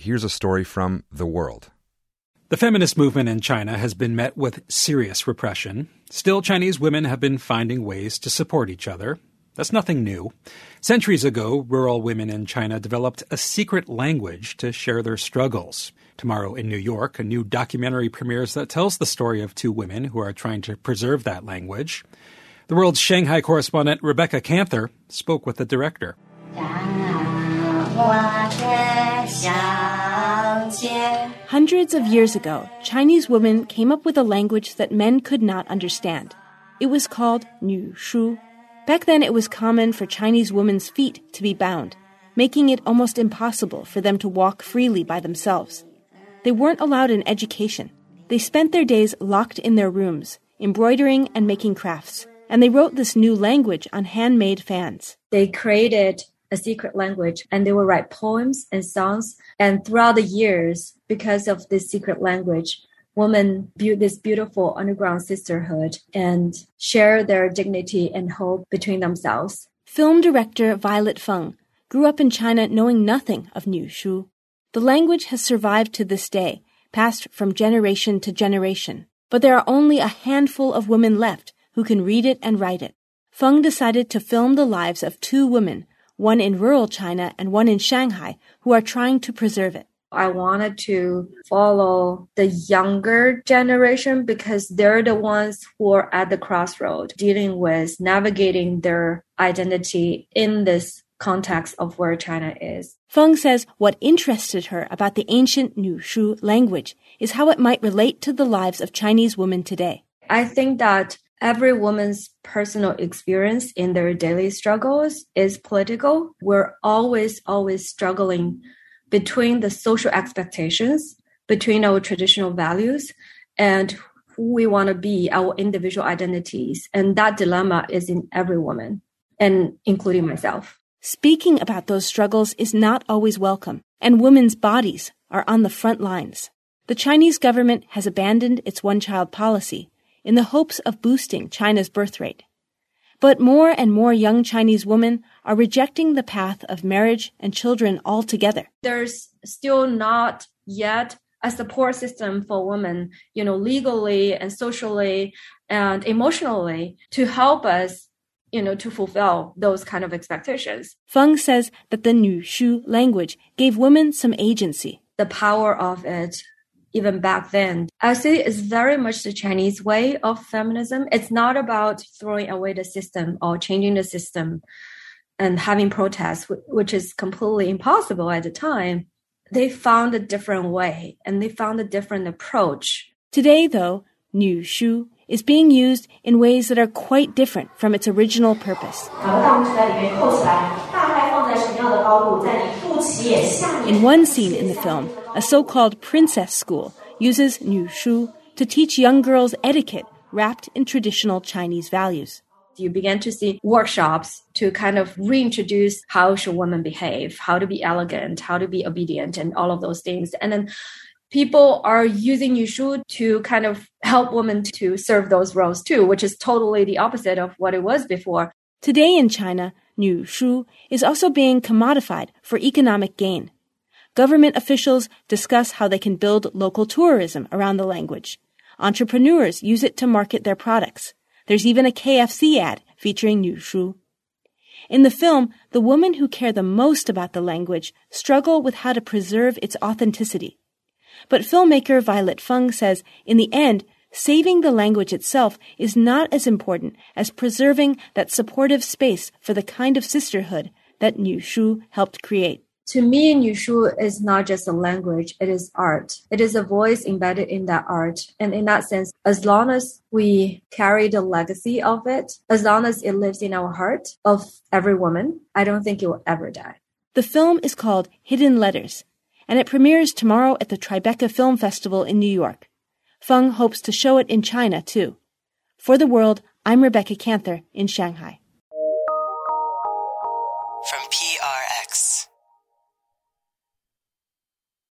here's a story from The World. The feminist movement in China has been met with serious repression. Still, Chinese women have been finding ways to support each other. That's nothing new. Centuries ago, rural women in China developed a secret language to share their struggles. Tomorrow in New York, a new documentary premieres that tells the story of two women who are trying to preserve that language. The world's Shanghai correspondent Rebecca Kanthor spoke with the director. Hundreds of years ago, Chinese women came up with a language that men could not understand. It was called Nu Shu. Back then, it was common for Chinese women's feet to be bound, making it almost impossible for them to walk freely by themselves. They weren't allowed an education. They spent their days locked in their rooms, embroidering and making crafts, and they wrote this new language on handmade fans. They created a secret language and they will write poems and songs. And throughout the years, because of this secret language, women built this beautiful underground sisterhood and share their dignity and hope between themselves. Film director Violet Feng grew up in China knowing nothing of Nu Shu. The language has survived to this day, passed from generation to generation. But there are only a handful of women left who can read it and write it. Feng decided to film the lives of two women one in rural China and one in Shanghai, who are trying to preserve it. I wanted to follow the younger generation because they're the ones who are at the crossroad dealing with navigating their identity in this context of where China is. Feng says what interested her about the ancient Nu Shu language is how it might relate to the lives of Chinese women today. I think that every woman's personal experience in their daily struggles is political. We're always, always struggling between the social expectations, between our traditional values, and who we want to be, our individual identities. And that dilemma is in every woman, and including myself. Speaking about those struggles is not always welcome, and women's bodies are on the front lines. The Chinese government has abandoned its one child policy in the hopes of boosting China's birth rate. But more and more young Chinese women are rejecting the path of marriage and children altogether. There's still not yet a support system for women, you know, legally and socially and emotionally to help us, you know, to fulfill those kind of expectations. Feng says that the Nu Shu language gave women some agency. The power of it even back then. I see it's very much the Chinese way of feminism. It's not about throwing away the system or changing the system and having protests, which is completely impossible at the time. They found a different way and they found a different approach. Today, though, Nu Shu is being used in ways that are quite different from its original purpose. In one scene in the film, a so called princess school uses Nu Shu to teach young girls etiquette wrapped in traditional Chinese values. You begin to see workshops to kind of reintroduce how should women behave, how to be elegant, how to be obedient, and all of those things. And then people are using Nu Shu to kind of help women to serve those roles too, which is totally the opposite of what it was before. Today in China, Nu Shu is also being commodified for economic gain. Government officials discuss how they can build local tourism around the language. Entrepreneurs use it to market their products. There's even a KFC ad featuring Nu Shu. In the film, the women who care the most about the language struggle with how to preserve its authenticity. But filmmaker Violet Feng says in the end, saving the language itself is not as important as preserving that supportive space for the kind of sisterhood that Nu Shu helped create. To me, Nu Shu is not just a language, it is art. It is a voice embedded in that art. And in that sense, as long as we carry the legacy of it, as long as it lives in our heart of every woman, I don't think it will ever die. The film is called Hidden Letters, and it premieres tomorrow at the Tribeca Film Festival in New York. Feng hopes to show it in China too. For the world, I'm Rebecca Kanthor in Shanghai.